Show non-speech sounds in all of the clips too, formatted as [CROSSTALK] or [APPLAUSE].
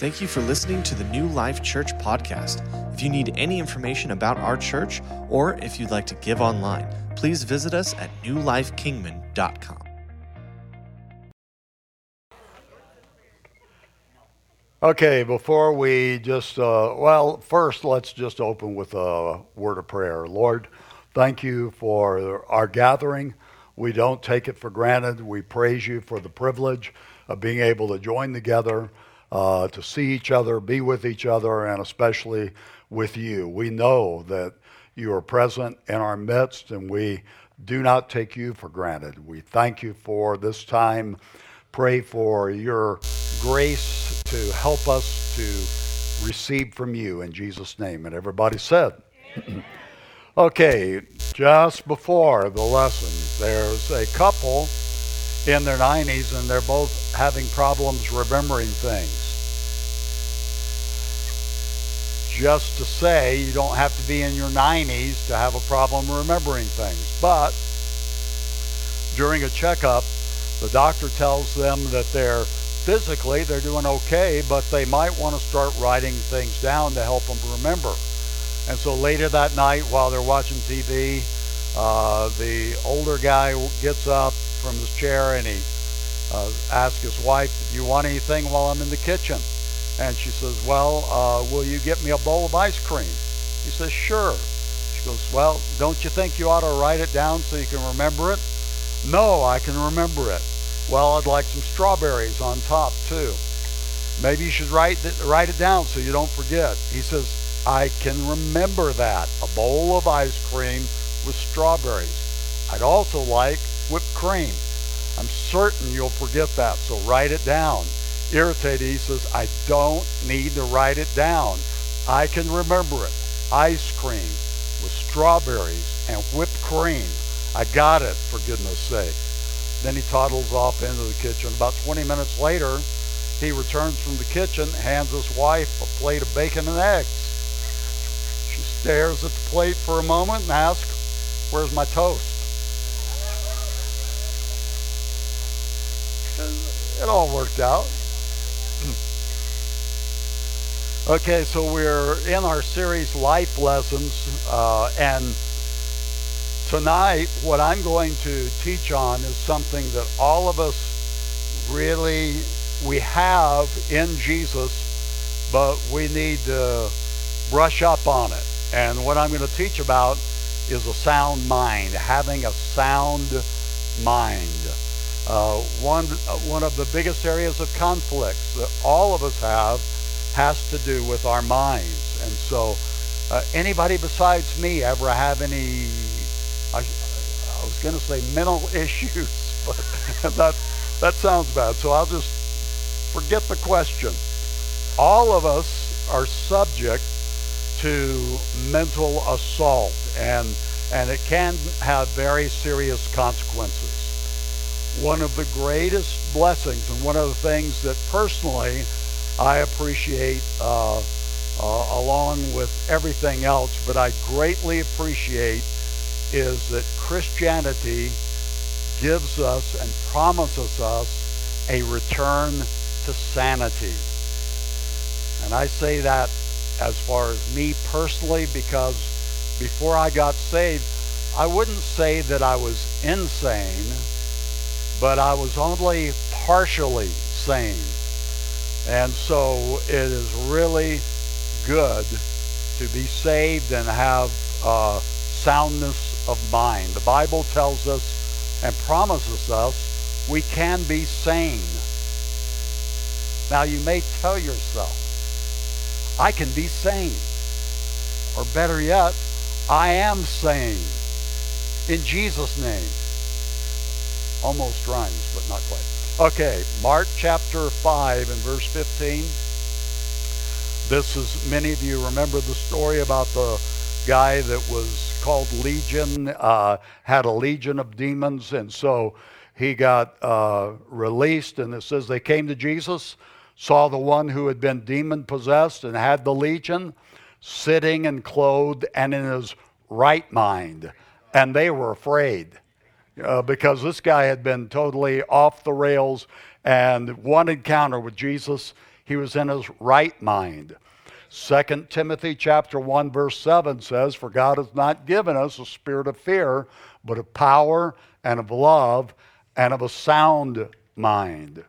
Thank you for listening to the New Life Church podcast. If you need any information about our church or if you'd like to give online, please visit us at newlifekingman.com. Okay, before we just, uh, well, first let's just open with a word of prayer. Lord, thank you for our gathering. We don't take it for granted. We praise you for the privilege of being able to join together, uh, to see each other, be with each other, and especially with you. We know that you are present in our midst, and we do not take you for granted. We thank you for this time. Pray for your grace to help us to receive from you in Jesus' name. And everybody said, okay, just before the lesson, there's a couple in their 90s and they're both having problems remembering things. Just to say, you don't have to be in your 90s to have a problem remembering things. But during a checkup, the doctor tells them that they're physically they're doing okay, but they might want to start writing things down to help them remember. And so later that night, while they're watching TV, uh, the older guy gets up from his chair and he uh, asks his wife, "Do you want anything while I'm in the kitchen?" And she says, "Well, uh, will you get me a bowl of ice cream?" He says, "Sure." She goes, "Well, don't you think you ought to write it down so you can remember it?" No, I can remember it. Well, I'd like some strawberries on top too. Maybe you should write write it down so you don't forget. He says, I can remember that. A bowl of ice cream with strawberries. I'd also like whipped cream. I'm certain you'll forget that, so write it down. Irritated, he says, I don't need to write it down. I can remember it. Ice cream with strawberries and whipped cream. I got it, for goodness sake. Then he toddles off into the kitchen. About 20 minutes later, he returns from the kitchen, hands his wife a plate of bacon and eggs. She stares at the plate for a moment and asks, Where's my toast? It all worked out. [CLEARS THROAT] Okay, so we're in our series Life Lessons, uh, and Tonight, what I'm going to teach on is something that all of us really we have in Jesus, but we need to brush up on it. And what I'm going to teach about is a sound mind, having a sound mind. Uh, one, uh, one of the biggest areas of conflicts that all of us have has to do with our minds. And so, uh, anybody besides me ever have any I, I was going to say mental [LAUGHS] issues, but [LAUGHS] that, that sounds bad. So I'll just forget the question. All of us are subject to mental assault, and, and it can have very serious consequences. One of the greatest blessings, and one of the things that personally I appreciate uh, uh, along with everything else, but I greatly appreciate is that Christianity gives us and promises us a return to sanity. And I say that as far as me personally because before I got saved, I wouldn't say that I was insane, but I was only partially sane. And so it is really good to be saved and have uh, soundness of mind. The Bible tells us and promises us we can be sane. Now, you may tell yourself, I can be sane. Or better yet, I am sane. In Jesus' name. Almost rhymes, but not quite. Okay, Mark chapter 5 and verse 15. This is, many of you remember the story about the guy that was called Legion, uh, had a legion of demons, and so he got uh, released. And it says they came to Jesus, saw the one who had been demon possessed and had the legion sitting and clothed and in his right mind. And they were afraid uh, because this guy had been totally off the rails. And one encounter with Jesus, he was in his right mind. 2 Timothy chapter 1 verse 7 says, "For God has not given us a spirit of fear, but of power and of love and of a sound mind."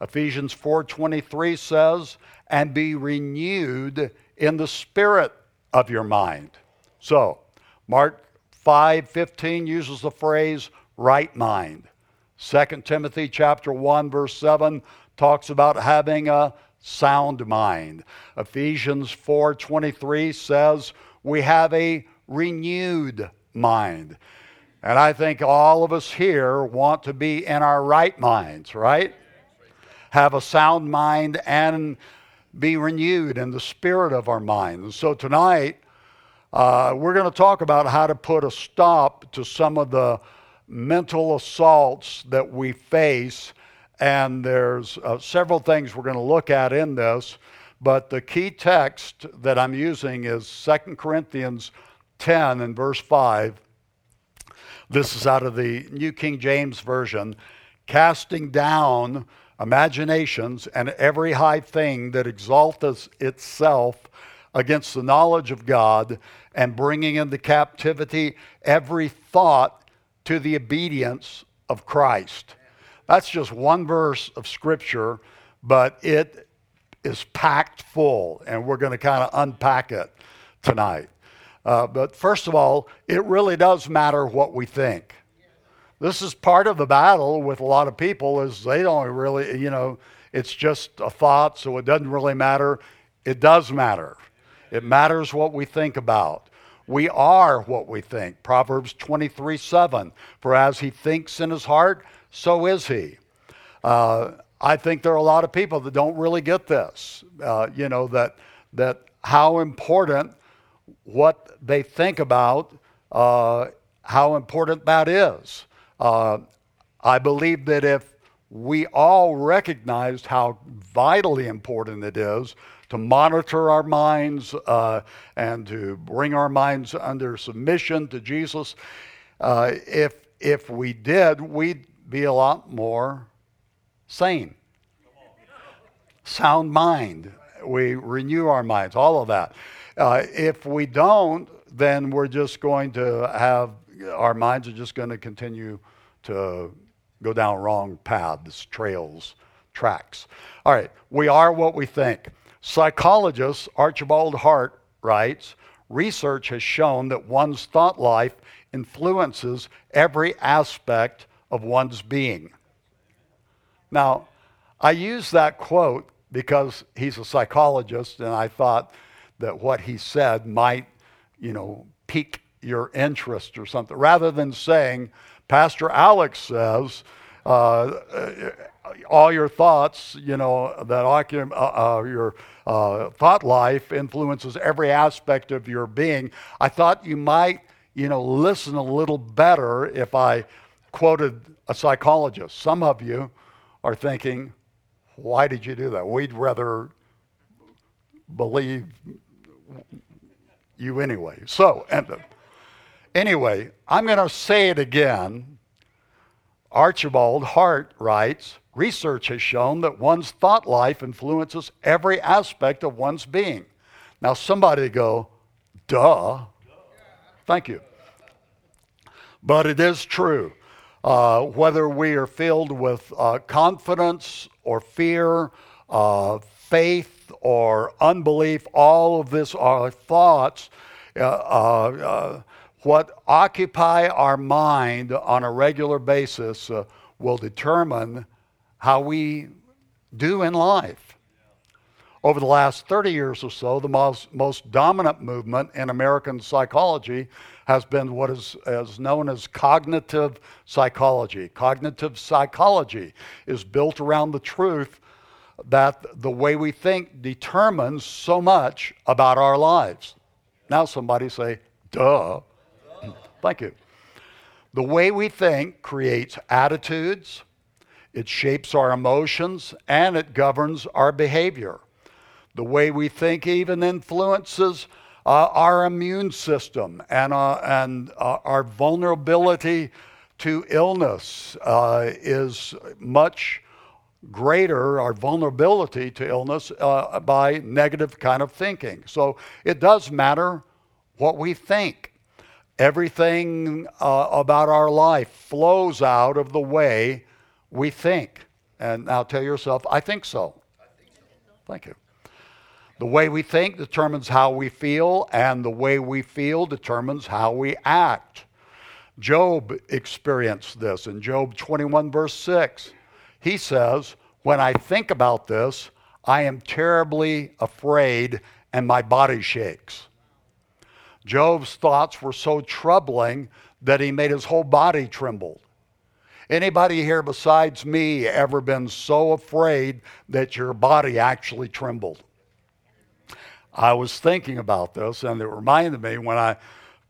Ephesians 4:23 says, "And be renewed in the spirit of your mind." So, Mark 5:15 uses the phrase right mind. 2 Timothy chapter 1 verse 7 talks about having a sound mind. Ephesians 4:23 says we have a renewed mind. And I think all of us here want to be in our right minds, right? Have a sound mind and be renewed in the spirit of our mind. And so tonight, uh, we're going to talk about how to put a stop to some of the mental assaults that we face and there's uh, several things we're going to look at in this, but the key text that I'm using is 2 Corinthians 10 and verse 5. This is out of the New King James Version. Casting down imaginations and every high thing that exalteth itself against the knowledge of God, and bringing into captivity every thought to the obedience of Christ. That's just one verse of Scripture, but it is packed full, and we're going to kind of unpack it tonight. Uh, but first of all, it really does matter what we think. This is part of the battle with a lot of people is they don't really, you know, it's just a thought, so it doesn't really matter. It does matter. It matters what we think about. We are what we think. Proverbs 23 7. For as he thinks in his heart, so is he. Uh, I think there are a lot of people that don't really get this. Uh, you know that that how important what they think about, uh, how important that is. Uh, I believe that if we all recognized how vitally important it is to monitor our minds uh, and to bring our minds under submission to Jesus, uh, if if we did, we'd be a lot more sane. Sound mind. We renew our minds, all of that. Uh, if we don't, then we're just going to have, our minds are just going to continue to go down wrong paths, trails, tracks. All right, we are what we think. Psychologist Archibald Hart writes Research has shown that one's thought life influences every aspect of one's being. Now, I use that quote because he's a psychologist, and I thought that what he said might, you know, pique your interest or something, rather than saying, Pastor Alex says, uh, all your thoughts, you know, that uh, uh, your uh, thought life influences every aspect of your being. I thought you might, you know, listen a little better if I quoted a psychologist. Some of you are thinking, why did you do that? We'd rather believe you anyway. So, and, uh, anyway, I'm going to say it again. Archibald Hart writes Research has shown that one's thought life influences every aspect of one's being. Now, somebody go, duh. Thank you. But it is true. Uh, whether we are filled with uh, confidence or fear, uh, faith or unbelief, all of this are thoughts. Uh, uh, what occupy our mind on a regular basis will determine how we do in life. Over the last 30 years or so, the most, most dominant movement in American psychology has been what is, is known as cognitive psychology. Cognitive psychology is built around the truth that the way we think determines so much about our lives. Now, somebody say, duh. Thank you. The way we think creates attitudes, it shapes our emotions, and it governs our behavior. The way we think even influences uh, our immune system and, uh, and uh, our vulnerability to illness uh, is much greater our vulnerability to illness uh, by negative kind of thinking. So it does matter what we think. Everything uh, about our life flows out of the way we think. And now tell yourself, I think so. Thank you. The way we think determines how we feel, and the way we feel determines how we act. Job experienced this in Job 21, verse 6. He says, When I think about this, I am terribly afraid and my body shakes. Job's thoughts were so troubling that he made his whole body tremble. Anybody here besides me ever been so afraid that your body actually trembled? I was thinking about this and it reminded me when I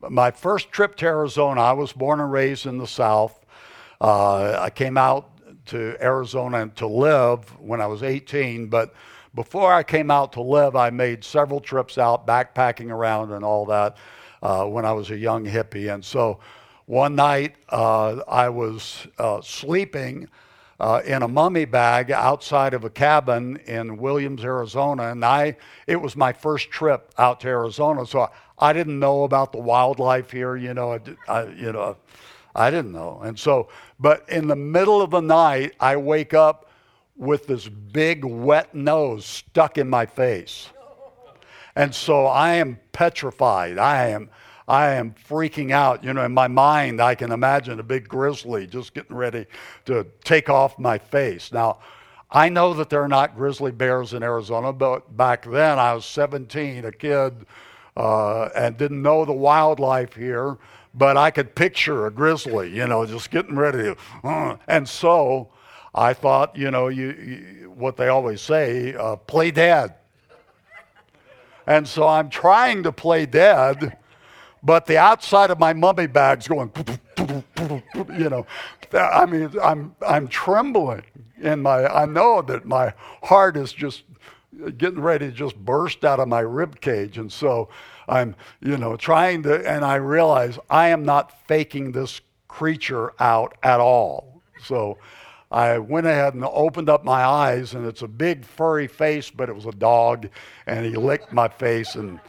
my first trip to Arizona, I was born and raised in the South. Uh, I came out to Arizona to live when I was 18, but before I came out to live, I made several trips out, backpacking around and all that uh, when I was a young hippie. And so one night uh, I was uh, sleeping uh, in a mummy bag outside of a cabin in Williams, Arizona, and I it was my first trip out to Arizona, so I, I didn't know about the wildlife here. You know, I, I, you know, I didn't know, and so but in the middle of the night, I wake up with this big wet nose stuck in my face. And so I am petrified. I am I am freaking out. You know, in my mind, I can imagine a big grizzly just getting ready to take off my face. Now, I know that there are not grizzly bears in Arizona, but back then I was 17, a kid, uh, and didn't know the wildlife here. But I could picture a grizzly, you know, just getting ready to. Uh, and so I thought, you know, you, you what they always say, uh, play dead. And so I'm trying to play dead but the outside of my mummy bag's going, [LAUGHS] you know, I mean, I'm, I'm trembling in my, I know that my heart is just getting ready to just burst out of my rib cage. And so I'm, you know, trying to, and I realize I am not faking this creature out at all. So I went ahead and opened up my eyes, and it's a big furry face, but it was a dog, and he licked my face, and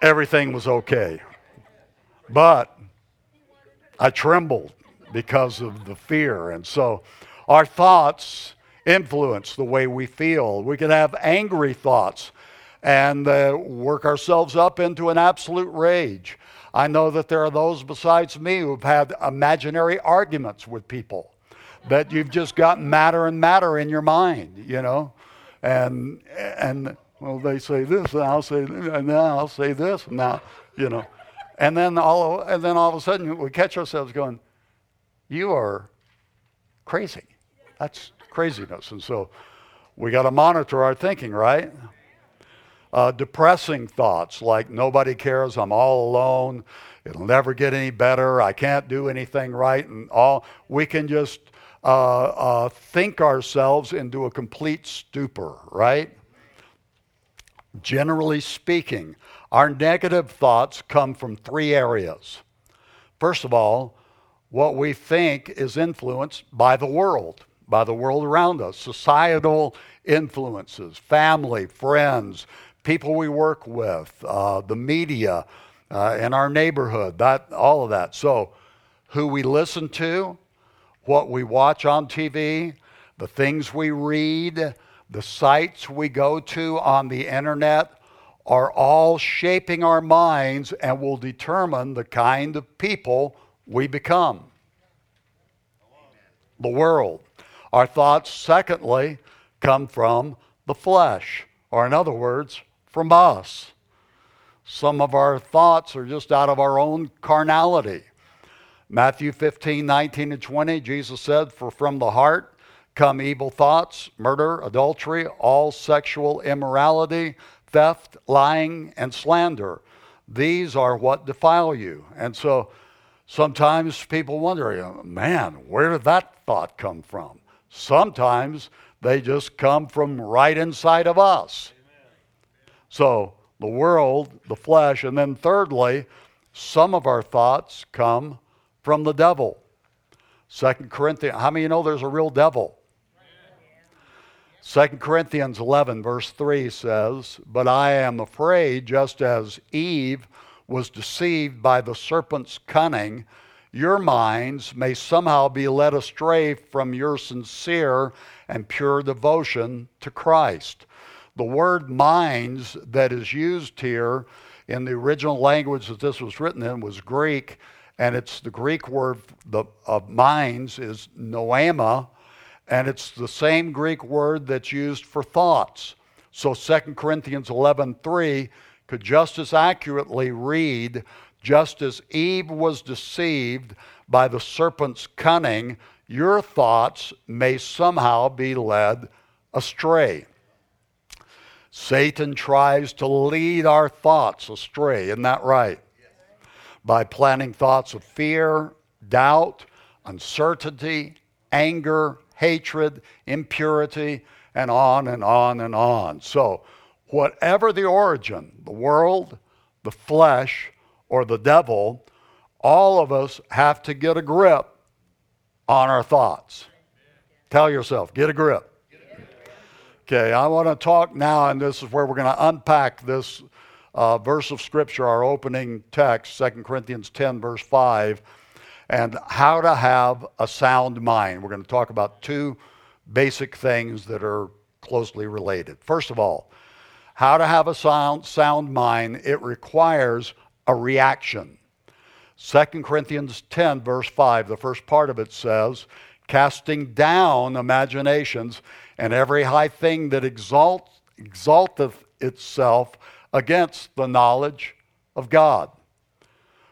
everything was okay. But I trembled because of the fear. And so our thoughts influence the way we feel. We can have angry thoughts and uh, work ourselves up into an absolute rage. I know that there are those besides me who've had imaginary arguments with people that you've just gotten madder and madder in your mind, you know, and and well they say this and I'll say and then I'll say this and now you know and then all, and then all of a sudden we catch ourselves going, you are crazy. That's craziness. And so we got to monitor our thinking, right? Uh, depressing thoughts like nobody cares, I'm all alone, it'll never get any better, I can't do anything right, and all. We can just uh, uh, think ourselves into a complete stupor, right? Generally speaking, our negative thoughts come from three areas. First of all, what we think is influenced by the world, by the world around us, societal influences, family, friends, people we work with, uh, the media, uh, in our neighborhood, that, all of that. So, who we listen to, what we watch on TV, the things we read, the sites we go to on the internet, are all shaping our minds and will determine the kind of people we become. The world. Our thoughts, secondly, come from the flesh, or in other words, from us. Some of our thoughts are just out of our own carnality. Matthew 15, 19, and 20, Jesus said, For from the heart come evil thoughts, murder, adultery, all sexual immorality theft, lying, and slander. These are what defile you. And so sometimes people wonder, man, where did that thought come from? Sometimes they just come from right inside of us. So the world, the flesh, and then thirdly, some of our thoughts come from the devil. Second Corinthians, how many you know there's a real devil? 2 Corinthians 11, verse 3 says, But I am afraid, just as Eve was deceived by the serpent's cunning, your minds may somehow be led astray from your sincere and pure devotion to Christ. The word minds that is used here in the original language that this was written in was Greek, and it's the Greek word of minds is noema, and it's the same Greek word that's used for thoughts. So 2 Corinthians 11:3 could just as accurately read just as Eve was deceived by the serpent's cunning, your thoughts may somehow be led astray. Satan tries to lead our thoughts astray, isn't that right? By planting thoughts of fear, doubt, uncertainty, anger, hatred, impurity, and on and on and on. So, whatever the origin, the world, the flesh, or the devil, all of us have to get a grip on our thoughts. Tell yourself, get a grip. Okay, I want to talk now, and this is where we're going to unpack this uh, verse of Scripture, our opening text, 2 Corinthians 10, verse 5, and how to have a sound mind. We're going to talk about two basic things that are closely related. First of all, how to have a sound, sound mind, it requires a reaction. 2 Corinthians 10, verse 5, the first part of it says, casting down imaginations and every high thing that exalt, exalteth itself against the knowledge of God.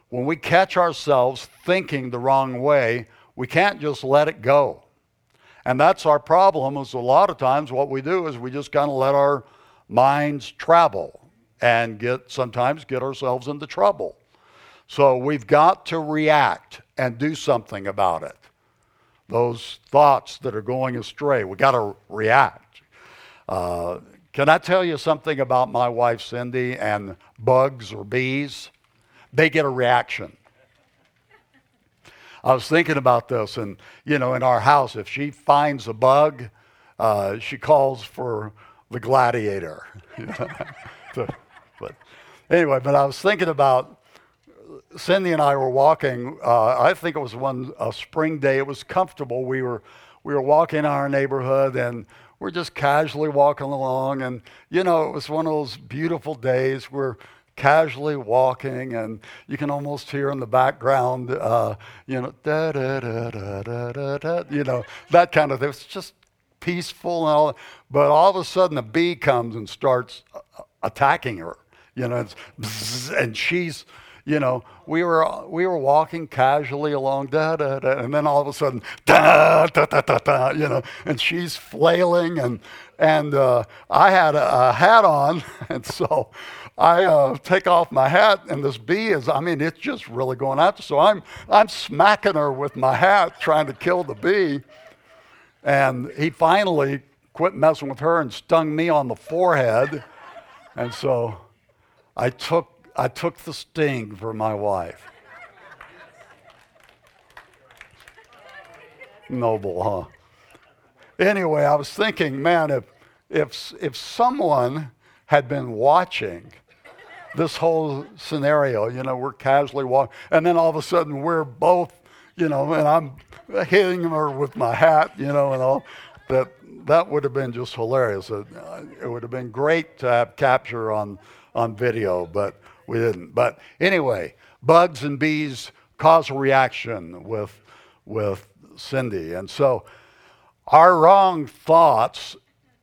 When we catch ourselves thinking the wrong way, we can't just let it go. And that's our problem is a lot of times what we do is we just kind of let our minds travel and get sometimes get ourselves into trouble. So we've got to react and do something about it. Those thoughts that are going astray, we got to react. Uh, can I tell you something about my wife Cindy and bugs or bees? They get a reaction. I was thinking about this, and you know, in our house, if she finds a bug, uh, she calls for the gladiator. [LAUGHS] but anyway, but I was thinking about Cindy and I were walking. Uh, I think it was one a spring day. It was comfortable. We were we were walking in our neighborhood and we're just casually walking along. And you know, it was one of those beautiful days. We're casually walking, and you can almost hear in the background, uh, you know, da da da da da da da, you know, that kind of thing. It's just peaceful and all. But all of a sudden, a bee comes and starts attacking her. You know, and she's you know, we were we were walking casually along, da da da, and then all of a sudden, da da da da da, you know, and she's flailing, and and uh, I had a, a, hat on, [LAUGHS] and so I uh, take off my hat, and this bee is, I mean, it's just really going after. So I'm I'm smacking her with my hat, trying to kill the bee, and he finally quit messing with her and stung me on the forehead, and so I took I took the sting for my wife. Noble, huh? Anyway, I was thinking, man, if, if, if someone had been watching this whole scenario, you know, we're casually walking, and then all of a sudden we're both, you know, and I'm hitting her with my hat, you know, and all, that, that would have been just hilarious. It, uh, it would have been great to have capture on, on video, but we didn't. But anyway, bugs and bees cause a reaction with, with Cindy. And so our wrong thoughts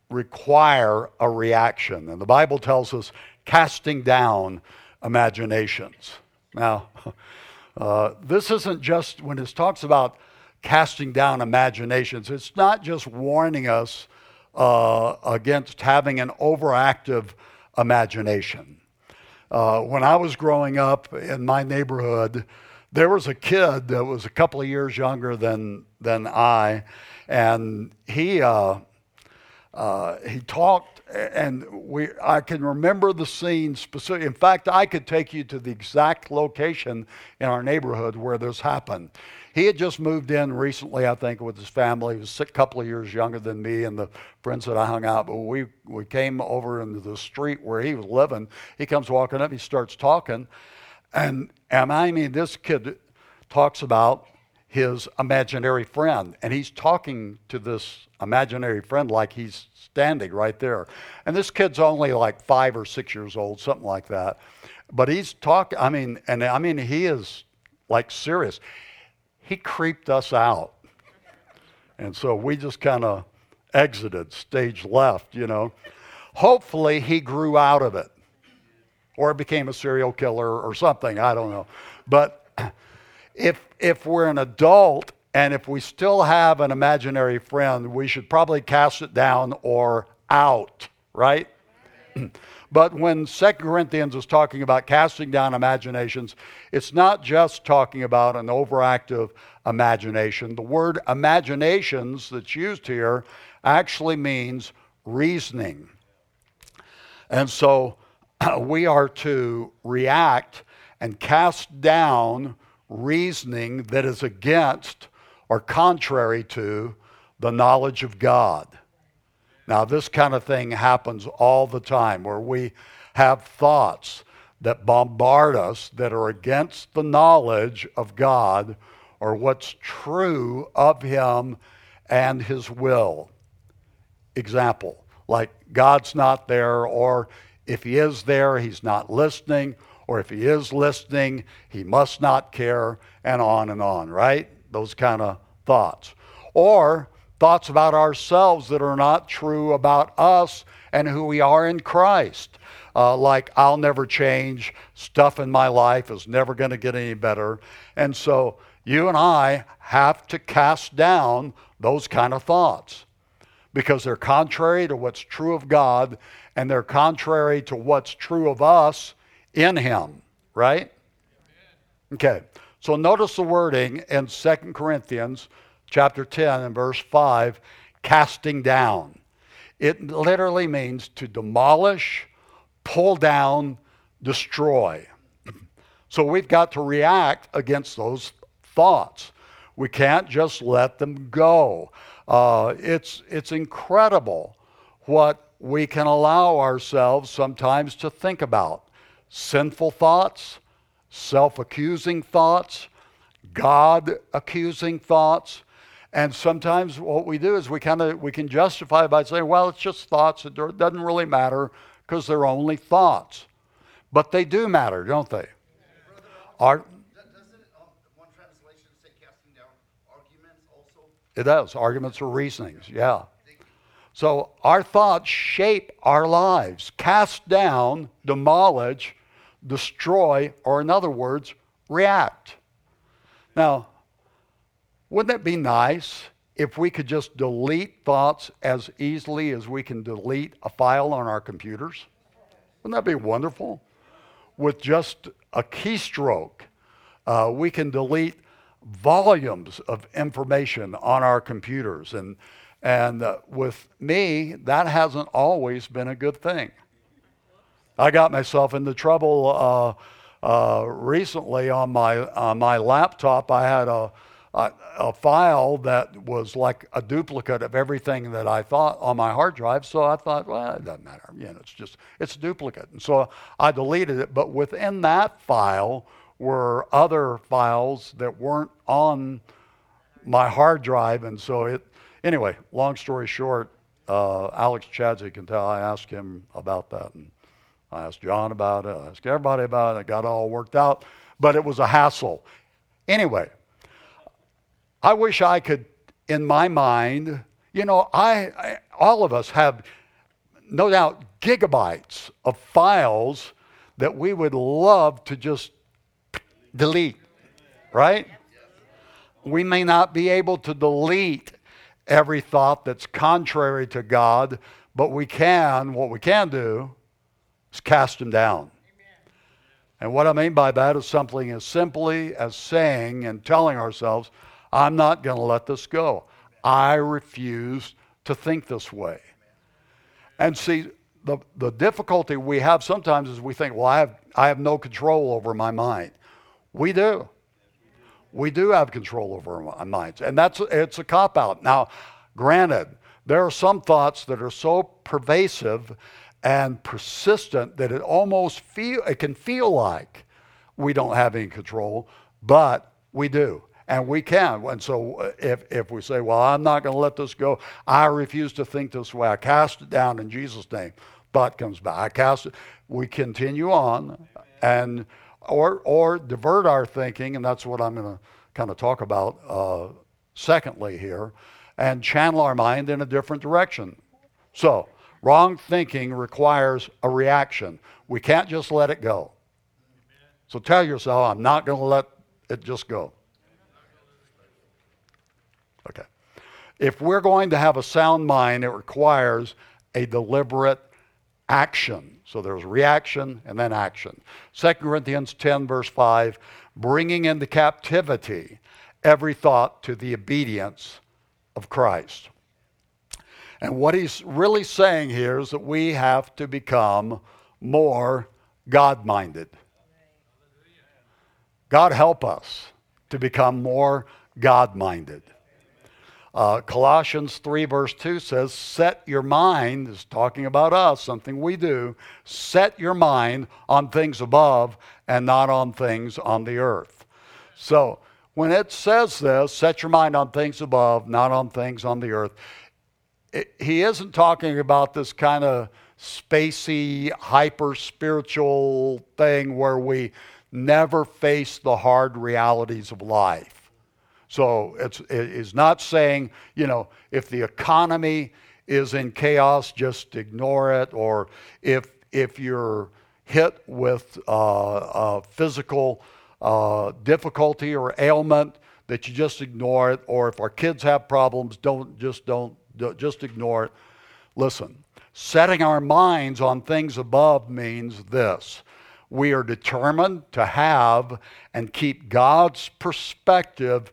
require a reaction. And the Bible tells us casting down imaginations. Now, [LAUGHS] uh, this isn't just when it talks about casting down imaginations, it's not just warning us uh, against having an overactive imagination. Uh, when I was growing up in my neighborhood, there was a kid that was a couple of years younger than than I, and he uh, uh, he talked and we I can remember the scene specific. In fact, I could take you to the exact location in our neighborhood where this happened. He had just moved in recently, I think, with his family. He was a couple of years younger than me and the friends that I hung out. But we we came over into the street where he was living. He comes walking up. He starts talking, and and I mean, this kid talks about his imaginary friend, and he's talking to this imaginary friend like he's standing right there. And this kid's only like five or six years old, something like that. But he's talking, I mean, and I mean, he is like serious. He creeped us out. And so we just kind of exited, stage left, you know. Hopefully he grew out of it or became a serial killer or something, I don't know. But [CLEARS THROAT] if if we're an adult and if we still have an imaginary friend, we should probably cast it down or out, right? [CLEARS THROAT] but when 2 Corinthians is talking about casting down imaginations, it's not just talking about an overactive imagination. The word imaginations that's used here actually means reasoning. And so [CLEARS THROAT] we are to react and cast down reasoning that is against or contrary to the knowledge of God. Now, this kind of thing happens all the time where we have thoughts that bombard us that are against the knowledge of God or what's true of Him and His will. Example, like God's not there, or if He is there, He's not listening, or if he is listening, he must not care, and on and on, right? Those kind of thoughts. Or thoughts about ourselves that are not true about us and who we are in Christ. Uh, like, I'll never change, stuff in my life is never going to get any better. And so you and I have to cast down those kind of thoughts because they're contrary to what's true of God and they're contrary to what's true of us in him, right? Okay. So notice the wording in 2 Corinthians chapter 10 and verse 5, casting down. It literally means to demolish, pull down, destroy. So we've got to react against those thoughts. We can't just let them go. Uh, it's, it's incredible what we can allow ourselves sometimes to think about sinful thoughts, self accusing thoughts, God accusing thoughts. And sometimes what we do is we kind of we can justify by saying, well, it's just thoughts. It doesn't really matter because they're only thoughts. But they do matter, don't they? Our, It does. Arguments are reasonings, yeah. So our thoughts shape our lives, cast down, demolish, destroy, or in other words, react. Now, wouldn't it be nice if we could just delete thoughts as easily as we can delete a file on our computers? Wouldn't that be wonderful? With just a keystroke, uh, we can delete volumes of information on our computers. And, and uh, with me, that hasn't always been a good thing. I got myself into trouble uh, uh, recently on my on my laptop. I had a, a, a file that was like a duplicate of everything that I thought on my hard drive. So I thought, well, it doesn't matter. You know, it's just it's a duplicate. And so I deleted it. But within that file were other files that weren't on my hard drive, and so it. Anyway, long story short, uh, Alex Chadsey can tell. I asked him about that, and I asked John about it. I asked everybody about it. It got all worked out, but it was a hassle. Anyway, I wish I could, in my mind, you know, I, I all of us have no doubt gigabytes of files that we would love to just delete, right? We may not be able to delete every thought that's contrary to God, but we can, what we can do is cast them down. And what I mean by that is something as simply as saying and telling ourselves, I'm not going to let this go. I refuse to think this way. And see, the, the difficulty we have sometimes is we think, well, I have, I have no control over my mind. We do. We do have control over our minds. And that's it's a cop out. Now, granted, there are some thoughts that are so pervasive and persistent that it almost feel it can feel like we don't have any control, but we do. And we can. And so uh, if, if we say, well, I'm not going to let this go, I refuse to think this way, I cast it down in Jesus' name, thought comes back. I cast it. We continue on and or or divert our thinking, and that's what I'm going to kind of talk about uh, secondly here, and channel our mind in a different direction. So wrong thinking requires a reaction. We can't just let it go. So tell yourself, I'm not going to let it just go. If we're going to have a sound mind, it requires a deliberate action. So there's reaction and then action. 2 Corinthians 10, verse 5 bringing into captivity every thought to the obedience of Christ. And what he's really saying here is that we have to become more God minded. God help us to become more God minded. Uh, Colossians 3, verse 2 says, Set your mind, is talking about us, something we do, set your mind on things above and not on things on the earth. So, when it says this, set your mind on things above, not on things on the earth, it, he isn't talking about this kind of spacey, hyper spiritual thing where we never face the hard realities of life. So it's, it's not saying, you know, if the economy is in chaos, just ignore it, or if, if you're hit with uh, physical uh, difficulty or ailment, that you just ignore it, or if our kids have problems, don't just don't, don't just ignore it. Listen, setting our minds on things above means this we are determined to have and keep God's perspective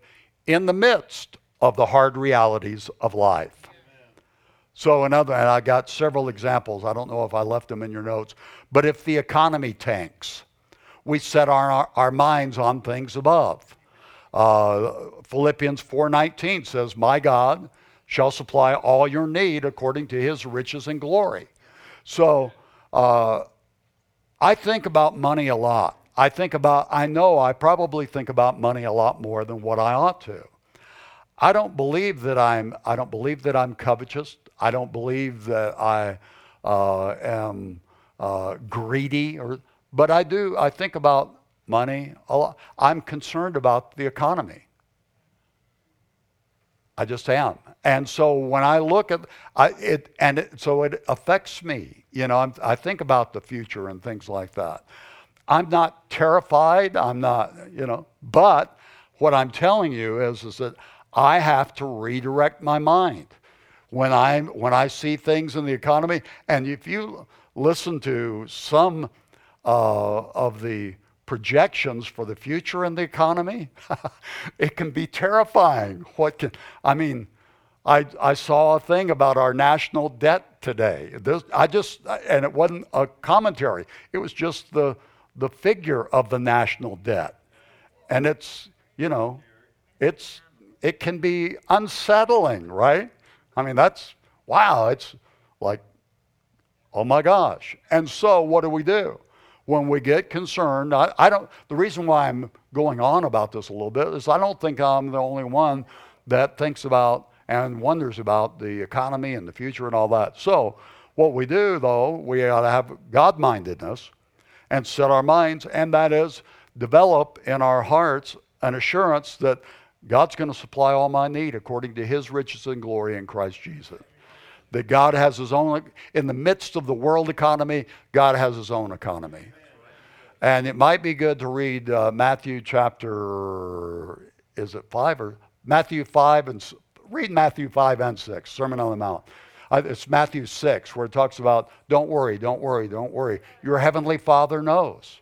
in the midst of the hard realities of life. So, another, and I got several examples. I don't know if I left them in your notes. But if the economy tanks, we set our, our minds on things above. Uh, Philippians 4:19 says, "My God shall supply all your need according to His riches and glory." So, uh, I think about money a lot. I think about, I know I probably think about money a lot more than what I ought to. I don't believe that I'm, I don't believe that I'm covetous. I don't believe that I uh, am uh, greedy, or, but I do, I think about money a lot. I'm concerned about the economy. I just am. And so when I look at I, it, and it, so it affects me. You know, I'm, I think about the future and things like that. I'm not terrified. I'm not, you know, but what I'm telling you is, is that I have to redirect my mind when I when I see things in the economy. And if you listen to some uh, of the projections for the future in the economy, [LAUGHS] it can be terrifying. What can I mean? I, I saw a thing about our national debt today. This, I just and it wasn't a commentary. It was just the the figure of the national debt. And it's, you know, it's it can be unsettling, right? I mean, that's wow, it's like oh my gosh. And so what do we do? When we get concerned, I, I don't the reason why I'm going on about this a little bit is I don't think I'm the only one that thinks about and wonders about the economy and the future and all that. So, what we do though, we ought to have God mindedness and set our minds, and that is develop in our hearts an assurance that God's going to supply all my need according to his riches and glory in Christ Jesus. That God has his own, in the midst of the world economy, God has his own economy. And it might be good to read uh, Matthew chapter, is it five or Matthew 5 and read Matthew 5 and 6, Sermon on the Mount. It's Matthew 6, where it talks about don't worry, don't worry, don't worry. Your heavenly Father knows.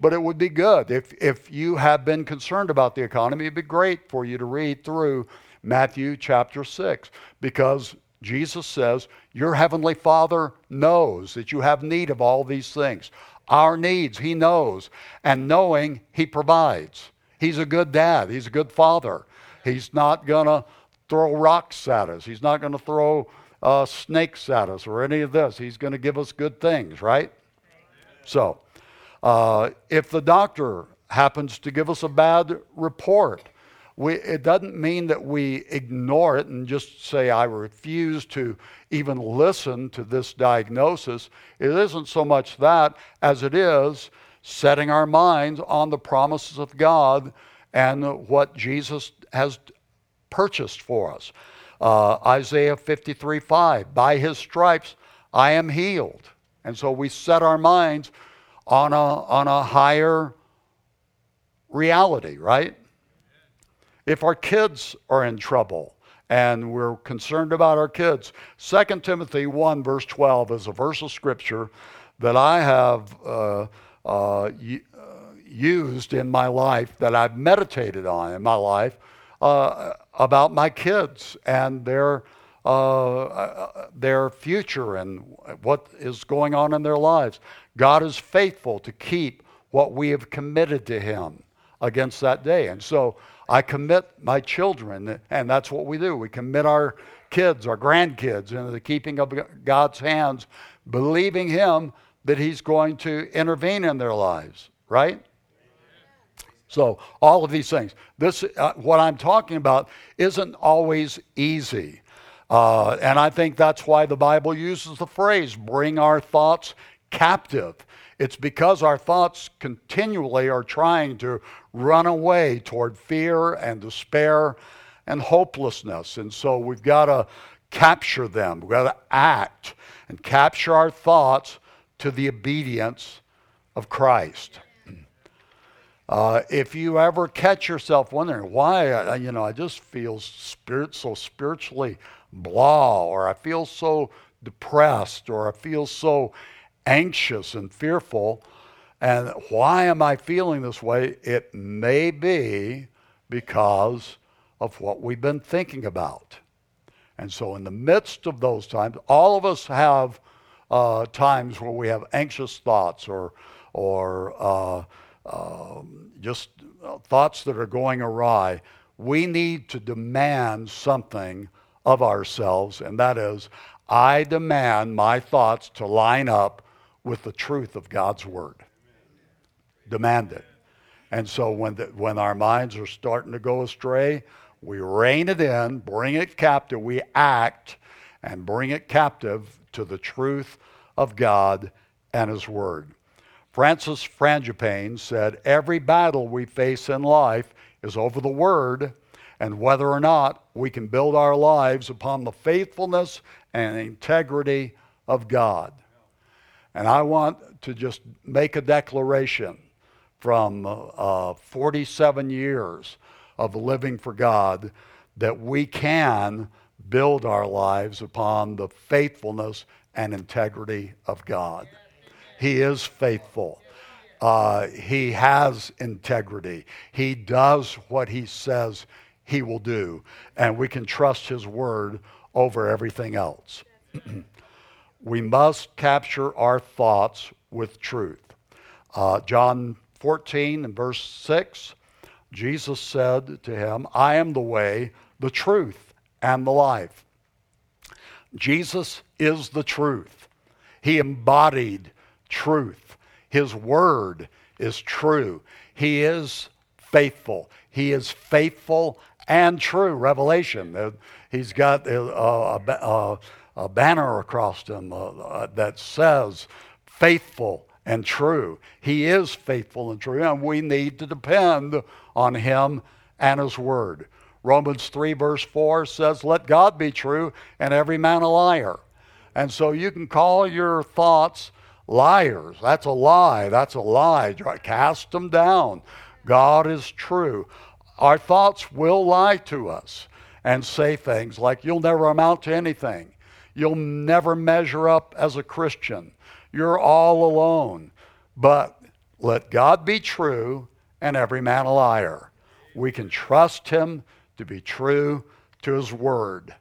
But it would be good if, if you have been concerned about the economy, it'd be great for you to read through Matthew chapter 6 because Jesus says, Your heavenly Father knows that you have need of all these things. Our needs, He knows. And knowing, He provides. He's a good dad, He's a good father. He's not going to throw rocks at us, He's not going to throw uh, snakes at us or any of this. He's going to give us good things, right? So, uh, if the doctor happens to give us a bad report, we, it doesn't mean that we ignore it and just say, I refuse to even listen to this diagnosis. It isn't so much that as it is setting our minds on the promises of God and what Jesus has purchased for us. Uh, Isaiah 53 5, by his stripes I am healed. And so we set our minds on a, on a higher reality, right? if our kids are in trouble and we're concerned about our kids. 2 Timothy 1, verse 12 is a verse of scripture that I have uh, uh, used in my life, that I've meditated on in my life uh, about my kids and their. Uh, their future and what is going on in their lives. God is faithful to keep what we have committed to Him against that day. And so I commit my children, and that's what we do. We commit our kids, our grandkids, into the keeping of God's hands, believing Him that He's going to intervene in their lives, right? So, all of these things. This, uh, what I'm talking about, isn't always easy. Uh, and I think that's why the Bible uses the phrase bring our thoughts captive. It's because our thoughts continually are trying to run away toward fear and despair and hopelessness. And so we've got to capture them. We've got to act and capture our thoughts to the obedience of Christ. Uh, if you ever catch yourself wondering why, uh, you know, I just feel spirit so spiritually blah, or I feel so depressed, or I feel so anxious and fearful. And why am I feeling this way? It may be because of what we've been thinking about. And so, in the midst of those times, all of us have uh, times where we have anxious thoughts or, or uh, uh, just thoughts that are going awry. We need to demand something of ourselves, and that is, I demand my thoughts to line up with the truth of God's word. Demand it. And so when, the, when our minds are starting to go astray, we rein it in, bring it captive, we act and bring it captive to the truth of God and His Word. Francis Frangipane said, Every battle we face in life is over the Word and whether or not we can build our lives upon the faithfulness and integrity of God. And I want to just make a declaration from uh, 47 years of living for God that we can build our lives upon the faithfulness and integrity of God. He is faithful. Uh, he has integrity. He does what he says he will do. And we can trust his word over everything else. [CLEARS THROAT] we must capture our thoughts with truth. Uh, John 14 and verse 6, Jesus said to him, I am the way, the truth, and the life. Jesus is the truth. He embodied truth. His word is true. He is faithful. He is faithful and true. Revelation. He's got a, a, a, a banner across him uh, uh, that says, faithful and true. He is faithful and true, and we need to depend on him and his word. Romans 3, verse 4 says, Let God be true and every man a liar. And so you can call your thoughts liars. That's a lie. That's a lie. Cast them down. God is true. Our thoughts will lie to us and say things like, You'll never amount to anything. You'll never measure up as a Christian. You're all alone. But let God be true and every man a liar. We can trust him to be true to his word.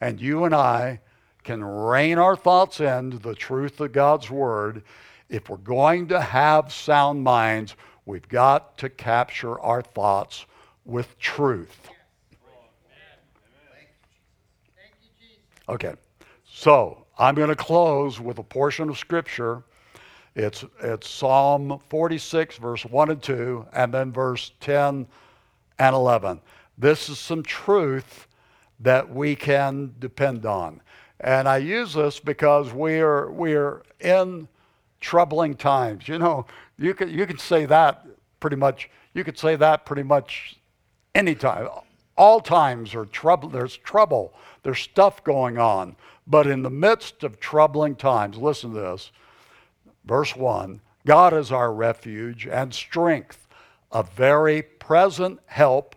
And you and I can rein our thoughts in the truth of God's Word. If we're going to have sound minds, we've got to capture our thoughts with truth. Okay, so I'm going to close with a portion of Scripture. It's, it's Psalm 46, verse 1 and 2, and then verse 10 and 11. This is some truth that we can depend on. And I use this because we are, we are in troubling times. You know, you can, you can say that pretty much, you could say that pretty much anytime. All times are trouble, there's trouble, there's stuff going on. But in the midst of troubling times, listen to this. Verse 1 God is our refuge and strength, a very present help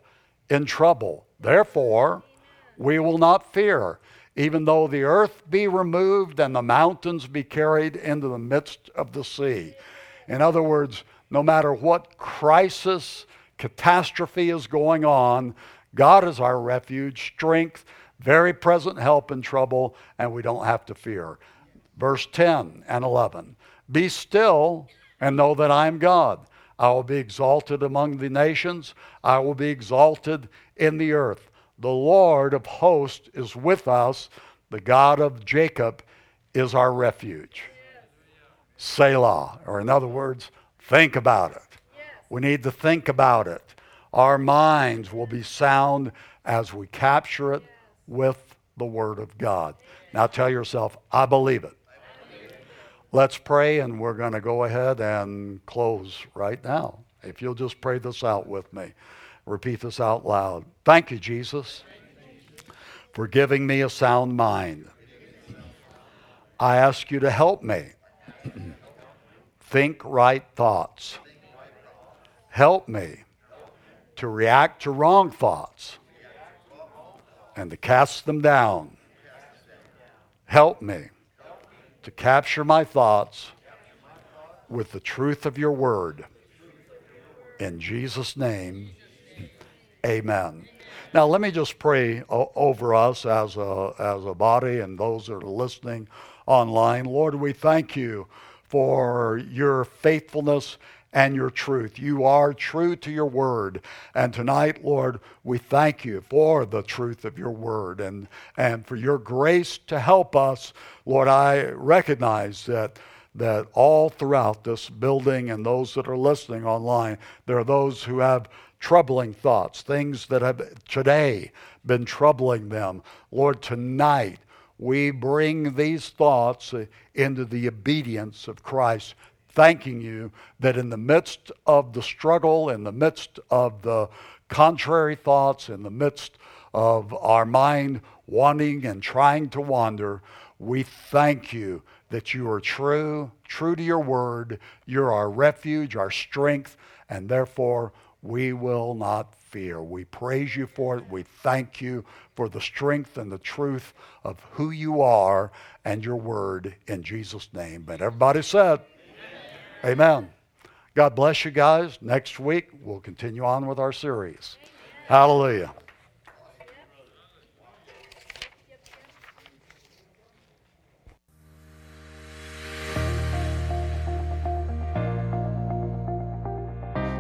in trouble. Therefore, we will not fear even though the earth be removed and the mountains be carried into the midst of the sea. In other words, no matter what crisis, catastrophe is going on, God is our refuge, strength, very present help in trouble, and we don't have to fear. Verse 10 and 11 Be still and know that I am God. I will be exalted among the nations, I will be exalted in the earth. The Lord of hosts is with us. The God of Jacob is our refuge. Selah, or in other words, think about it. We need to think about it. Our minds will be sound as we capture it with the Word of God. Now tell yourself, I believe it. Let's pray, and we're going to go ahead and close right now. If you'll just pray this out with me. Repeat this out loud. Thank you, Jesus, for giving me a sound mind. I ask you to help me [CLEARS THROAT] think right thoughts. Help me to react to wrong thoughts and to cast them down. Help me to capture my thoughts with the truth of your word. In Jesus' name, Amen. Now, let me just pray over us as a, as a body and those that are listening online. Lord, we thank you for your faithfulness and your truth. You are true to your word. And tonight, Lord, we thank you for the truth of your word and, and for your grace to help us. Lord, I recognize that that all throughout this building and those that are listening online, there are those who have troubling thoughts, things that have today been troubling them. Lord, tonight we bring these thoughts into the obedience of Christ, thanking you that in the midst of the struggle, in the midst of the contrary thoughts, in the midst of our mind wanting and trying to wander, we thank you that you are true, true to your word. You're our refuge, our strength, and therefore we will not fear. We praise you for it. We thank you for the strength and the truth of who you are and your word in Jesus' name. But everybody said, Amen. Amen. God bless you guys. Next week, we'll continue on with our series. Hallelujah.